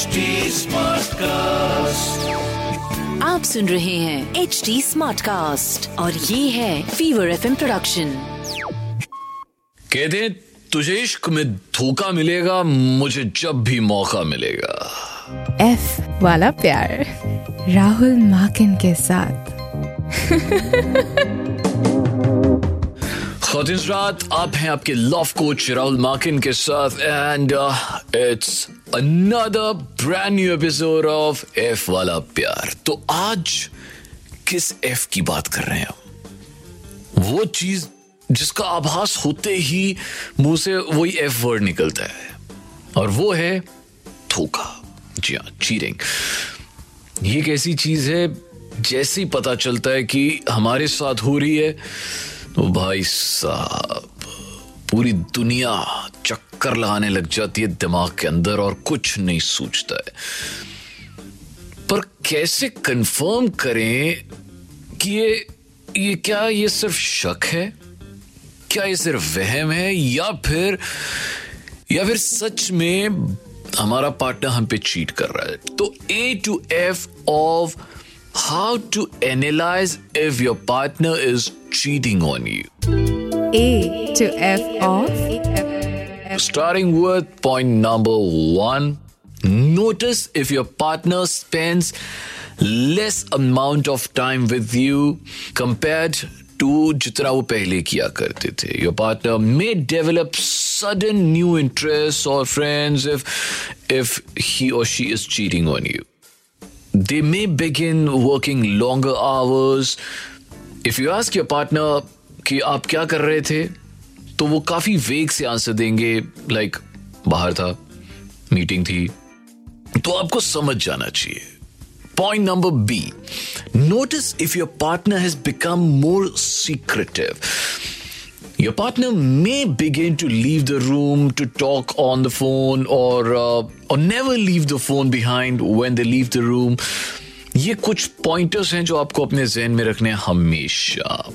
HD Smartcast. आप सुन रहे हैं एच डी स्मार्ट कास्ट और ये है फीवर एफ़ प्रोडक्शन कहते तुझे इश्क में धोखा मिलेगा मुझे जब भी मौका मिलेगा। एफ़ वाला प्यार राहुल माकिन के साथ। खातिन रात आप हैं आपके लव कोच राहुल माकिन के साथ and it's another brand new episode of F वाला प्यार। तो आज किस एफ़ की बात कर रहे हैं वो चीज़ जिसका आभास होते ही मुँह से वही एफ़ वर्ड निकलता है। और वो है धोखा। जी हाँ चीटिंग ये एक ऐसी चीज़ है, जैसे ही पता चलता है कि हमारे साथ हो रही है तो भाई साहब, पूरी दुनिया चक्कर लगाने लग जाती है दिमाग के अंदर और कुछ नहीं सूझता है। पर कैसे कंफर्म करें कि ये ये क्या ये सिर्फ़ शक है? क्या ये सिर्फ़ वहम है? या फिर या फिर सच में हमारा पार्टनर हम पे चीट कर रहा है? तो A to F of how to analyze if your partner is cheating on you A to F of Starting with point number one, notice if your partner spends less amount of time with you compared to जितना वो पहले किया करते थे your partner may develop sudden new interests or friends if if he or she is cheating on you they may begin working longer hours if you ask your partner कि आप क्या कर रहे थे तो वो काफ़ी वेग से आंसर देंगे लाइक बाहर था मीटिंग थी। तो आपको समझ जाना चाहिए। Point number B notice if your partner has become more secretive your partner may begin to leave the room to talk on the phone और never leave the phone behind when they leave the room ये कुछ pointers हैं जो आपको अपने जहन में रखने हैं हमेशा।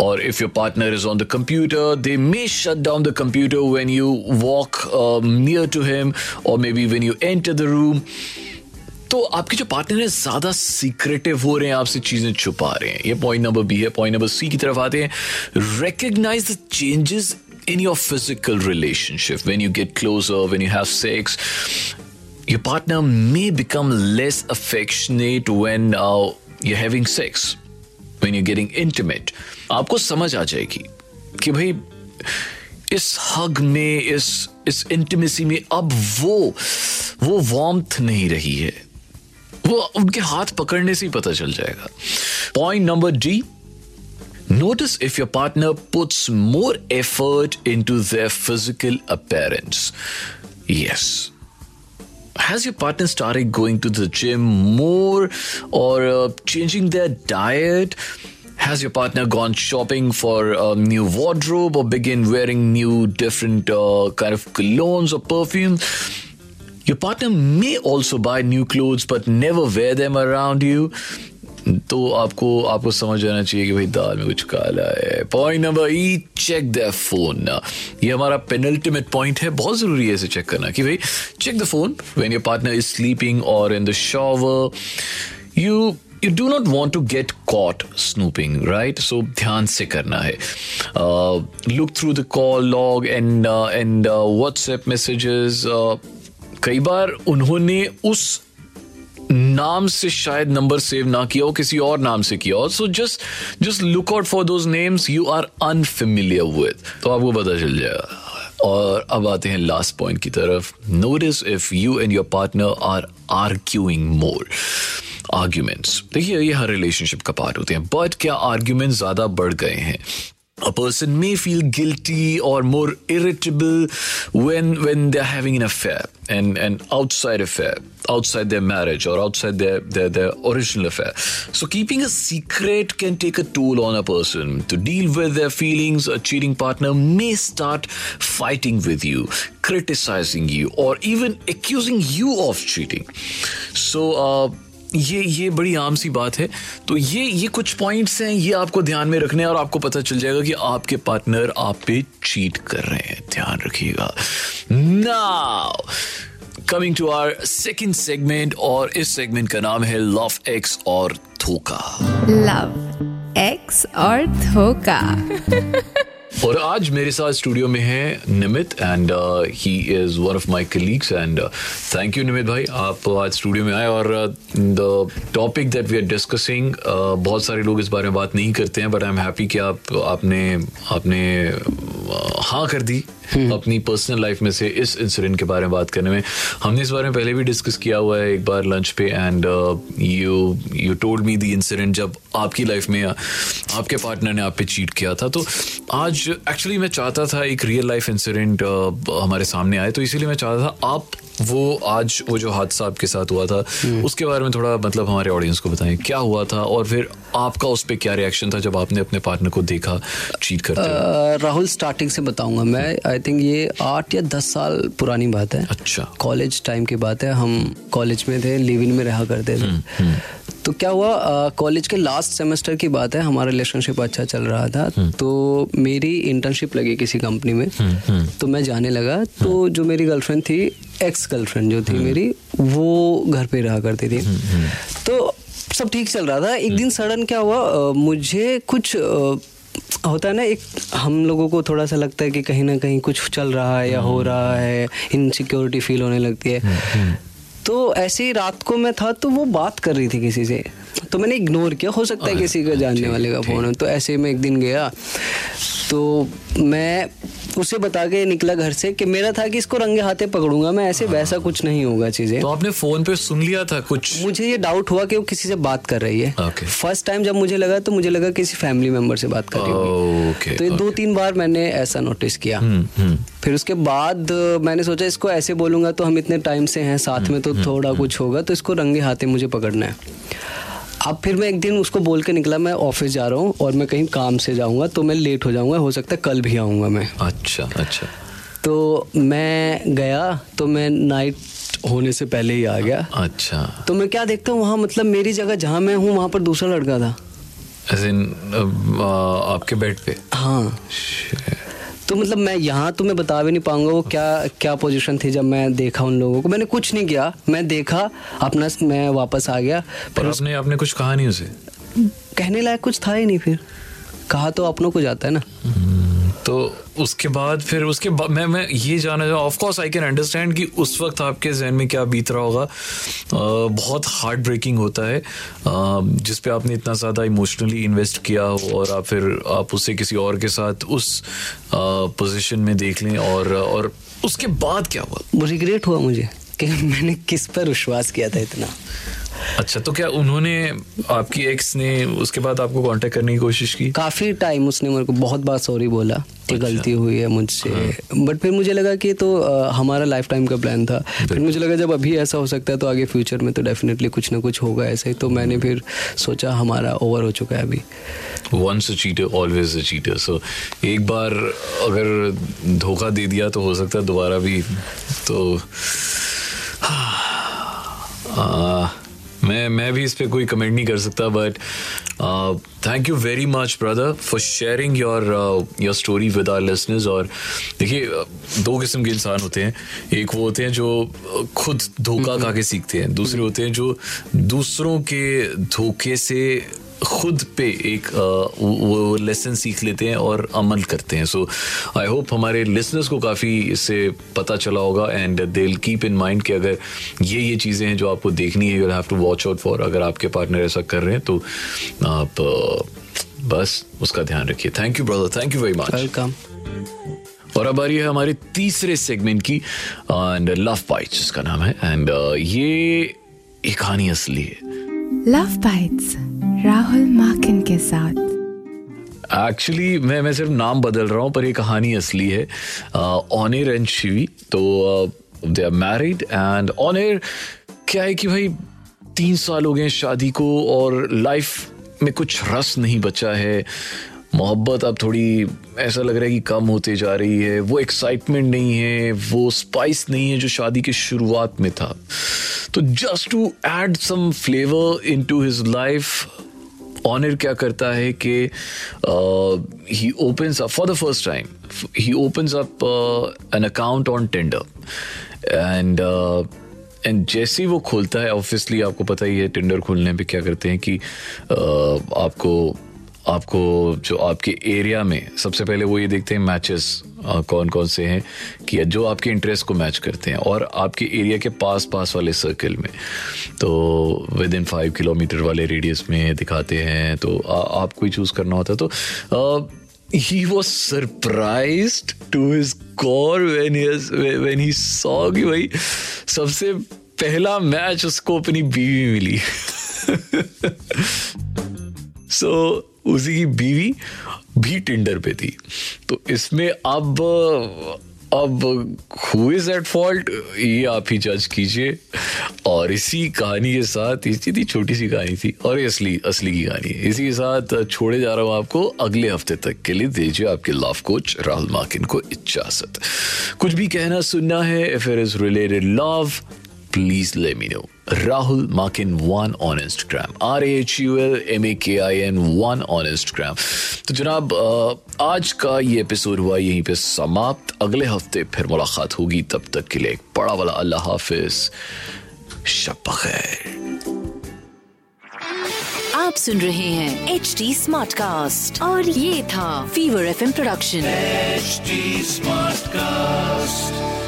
or if your partner is on the computer, they may shut down the computer when you walk um, near to him or maybe when you enter the room. तो आपके जो पार्टनर है ज्यादा सीक्रेटिव हो रहे हैं आपसे चीजें छुपा रहे हैं ये पॉइंट नंबर बी है पॉइंट नंबर सी की तरफ आते हैं recognise the changes in your physical relationship when you get closer when you have sex your partner may become less affectionate when uh, you're having sex When you getting intimate आपको समझ आ जाएगी कि भाई, इस हग में, इस इस इंटीमेसी में अब वो वो वॉर्म नहीं रही है। वो उनके हाथ पकड़ने से ही पता चल जाएगा। Point number D notice if your partner puts more effort into to physical appearance yes Has your partner started going to the gym more or uh, changing their diet? Has your partner gone shopping for a new wardrobe or begin wearing new different uh, kind of colognes or perfumes? Your partner may also buy new clothes but never wear them around you. तो आपको आपको समझ जाना चाहिए कि भाई दाल में कुछ काला है। Point number E check the phone ये हमारा पेनल्टीमेट पॉइंट है। बहुत ज़रूरी है इसे चेक करना कि भाई check the phone when your partner is sleeping और in the shower you you do not want to get caught snooping right so ध्यान से करना है। Look through the call log and and WhatsApp messages कई बार उन्होंने उस नाम से शायद नंबर सेव ना किया हो, किसी और नाम से किया हो। So just just look out for those names you are unfamiliar with तो आपको पता चल जाएगा। और अब आते हैं लास्ट पॉइंट की तरफ़। Notice if you and your partner are arguing more arguments देखिए, ये हर रिलेशनशिप का पार्ट होते हैं। बट क्या आर्ग्यूमेंट ज़्यादा बढ़ गए हैं? A person may feel guilty or more irritable when when they're having an affair and an outside affair outside their marriage or outside their, their their original affair. So keeping a secret can take a toll on a person. To deal with their feelings a cheating partner may start fighting with you criticizing you or even accusing you of cheating. So uh, ये ये बड़ी आम सी बात है। तो ये ये कुछ पॉइंट्स हैं, ये आपको ध्यान में रखने हैं और आपको पता चल जाएगा कि आपके पार्टनर आप पे चीट कर रहे हैं। ध्यान रखिएगा। Now coming to our second segment और इस सेगमेंट का नाम है लव एक्स और धोखा लव एक्स और धोखा और आज मेरे साथ स्टूडियो में है Nimit and he is one of my colleagues and thank you Nimit भाई, आप आज स्टूडियो में आए और the topic that we are discussing बहुत सारे लोग इस बारे में बात नहीं करते हैं बट आई एम हैप्पी कि आप, आपने आपने हाँ कर दी अपनी पर्सनल लाइफ में से इस इंसिडेंट के बारे में बात करने में। हमने इस बारे में पहले भी डिस्कस किया हुआ है एक बार लंच पे and you you told me the incident जब आपकी लाइफ में, आपके पार्टनर ने आप पे चीट किया था। तो आज एक्चुअली मैं चाहता था एक रियल लाइफ इंसिडेंट हमारे सामने आए। तो इसीलिए मैं चाहता था आप वो आज वो जो हादसा आपके साथ हुआ था उसके बारे में थोड़ा मतलब हमारे ऑडियंस को बताएँ क्या हुआ था और फिर आपका उस पर क्या रिएक्शन था जब आपने अपने पार्टनर को देखा चीट करते राहुल स्टार्टिंग से बताऊँगा मैं। आई थिंक ये आठ या दस साल पुरानी बात है। अच्छा। कॉलेज टाइम की बात है। हम कॉलेज में थे लिव इन में रहा करते थे। तो क्या हुआ कॉलेज के लास्ट सेमेस्टर की बात है हमारा रिलेशनशिप अच्छा चल रहा था तो मेरी इंटर्नशिप लगी किसी कंपनी में। तो मैं जाने लगा तो जो मेरी गर्लफ्रेंड थी एक्स गर्लफ्रेंड जो थी मेरी वो घर पे रहा करती थी। तो सब ठीक चल रहा था। एक दिन सडन क्या हुआ मुझे कुछ होता है ना एक हम लोगों को थोड़ा सा लगता है कि कहीं ना कहीं कुछ चल रहा है या हो रहा है इनसिक्योरिटी फील होने लगती है। तो ऐसे ही रात को मैं था तो वो बात कर रही थी किसी से। तो मैंने इग्नोर किया हो सकता है किसी का जानने वाले का फ़ोन है तो ऐसे में एक दिन गया तो मैं उसे बता के निकला घर से कि मेरा था कि इसको रंगे हाथे पकड़ूँगा मैं ऐसे वैसा कुछ नहीं होगा चीज़ें। तो आपने फ़ोन पे सुन लिया था कुछ? मुझे ये डाउट हुआ कि वो किसी से बात कर रही है। Okay. फ़र्स्ट टाइम जब मुझे लगा तो मुझे लगा किसी फैमिली मेंबर से बात कर रही होगी। तो ये दो तीन बार मैंने ऐसा नोटिस किया। हम्म, फिर उसके बाद मैंने सोचा इसको ऐसे बोलूँगा तो हम इतने टाइम से हैं साथ में तो थोड़ा कुछ होगा तो इसको रंगे हाथे मुझे पकड़ना है। अब फिर मैं एक दिन उसको बोल के निकला मैं ऑफ़िस जा रहा हूँ और मैं कहीं काम से जाऊँगा तो मैं लेट हो जाऊँगा हो सकता है कल भी आऊँगा मैं। अच्छा अच्छा। तो मैं गया तो मैं नाइट होने से पहले ही आ गया। अच्छा। तो मैं क्या देखता हूँ वहाँ मतलब मेरी जगह जहाँ मैं हूँ वहाँ पर दूसरा लड़का था। एज इन आपके बेड पे? हाँ। तो मतलब मैं यहाँ तो मैं बता भी नहीं पाऊँगा वो क्या क्या पोजीशन थी जब मैं देखा उन लोगों को। मैंने कुछ नहीं किया। मैं देखा अपना मैं वापस आ गया। पर आपने आपने कुछ कहा नहीं उसे? कहने लायक कुछ था ही नहीं फिर। कहा तो अपनों को जाता है ना। तो उसके बाद फिर उसके बाद मैं मैं ये जाना चाहूँ ऑफकोर्स आई कैन अंडरस्टैंड कि उस वक्त आपके जहन में क्या बीत रहा होगा। अ, बहुत हार्ड ब्रेकिंग होता है। अ, जिस पे आपने इतना ज़्यादा इमोशनली इन्वेस्ट किया हो और आप फिर आप उसे किसी और के साथ उस पोजीशन में देख लें और और उसके बाद क्या हुआ? रिग्रेट हुआ मुझे कि मैंने किस पर विश्वास किया था इतना। अच्छा तो क्या उन्होंने आपकी एक्स ने उसके बाद आपको कांटेक्ट करने की कोशिश की? काफ़ी टाइम उसने मेरे को बहुत बार सॉरी बोला कि अच्छा। गलती हुई है मुझसे। बट फिर मुझे लगा कि तो अ, हमारा लाइफ टाइम का प्लान था। फिर मुझे लगा जब अभी ऐसा हो सकता है तो आगे फ्यूचर में तो डेफिनेटली कुछ ना कुछ होगा ऐसे ही। तो मैंने फिर सोचा हमारा ओवर हो चुका है अभी। Once a cheater always a cheater so एक बार अगर धोखा दे दिया तो हो सकता है दोबारा भी तो आ, मैं भी इस पर कोई कमेंट नहीं कर सकता but thank you very much brother for sharing your your story with our listeners और देखिए uh, दो किस्म के इंसान होते हैं। एक वो होते हैं जो uh, खुद धोखा खा के सीखते हैं। दूसरे होते हैं जो दूसरों के धोखे से खुद पे एक वो- लेसन सीख लेते हैं और अमल करते हैं। सो आई होप हमारे लिसनर्स को काफ़ी इससे पता चला होगा and they keep in mind कि अगर ये ये चीज़ें हैं जो आपको देखनी है you have to watch out for अगर आपके पार्टनर ऐसा कर रहे हैं तो आप बस उसका ध्यान रखिए। Thank you brother thank you very much welcome और अब आ रही है हमारे तीसरे सेगमेंट की एंड लव बाइट्स जिसका नाम है। एंड ये एक कहानी असली है। लव बाइट्स राहुल माकिन के साथ। एक्चुअली मैं मैं सिर्फ़ नाम बदल रहा हूँ, पर ये कहानी असली है। ऑनेर एंड शिवी तो they are married and Honour क्या है कि भाई, तीन साल हो गए शादी को और लाइफ में कुछ रस नहीं बचा है। मोहब्बत अब थोड़ी, ऐसा लग रहा है कि कम होते जा रही है। वो एक्साइटमेंट नहीं है, वो स्पाइस नहीं है जो शादी के शुरुआत में था। तो just to add some flavour into his life Honour क्या करता है कि he opens up for the first time he opens up an account on Tinder and and जैसे ही वो खोलता है ऑब्वियसली आपको पता ही है टेंडर खोलने पे क्या करते हैं कि uh, आपको आपको जो आपके एरिया में सबसे पहले वो ये देखते हैं मैचेस कौन कौन से हैं कि जो आपके इंटरेस्ट को मैच करते हैं और आपके एरिया के पास पास वाले सर्कल में। तो विद इन फाइव किलोमीटर वाले रेडियस में दिखाते हैं तो आ, आपको ही चूज़ करना होता है। तो he was surprised to his core when when he saw कि भाई सबसे पहला मैच उसको अपनी बीवी मिली। सो उसी की बीवी भी टिंडर पे थी। तो इसमें अब अब हु इज़ एट फॉल्ट ये आप ही जज कीजिए। और इसी कहानी के साथ इसी छोटी सी कहानी थी, और ये असली असली की कहानी है। इसी के साथ छोड़े जा रहा हूँ आपको, अगले हफ़्ते तक के लिए दीजिए आपके लव कोच राहुल माकिन को इजाज़त। कुछ भी कहना, सुनना है if it is related love please let me know. Rahul Makin one on Instagram. R H U L M A K I N one on Instagram. तो जनाब आज का ये एपिसोड हुआ यहीं पे समाप्त। अगले हफ़्ते फिर मुलाकात होगी। तब तक के लिए एक बड़ा वाला अल्लाह हाफिज। शब खैर। आप सुन रहे हैं एच डी स्मार्ट कास्ट और ये था fever F production H smart cast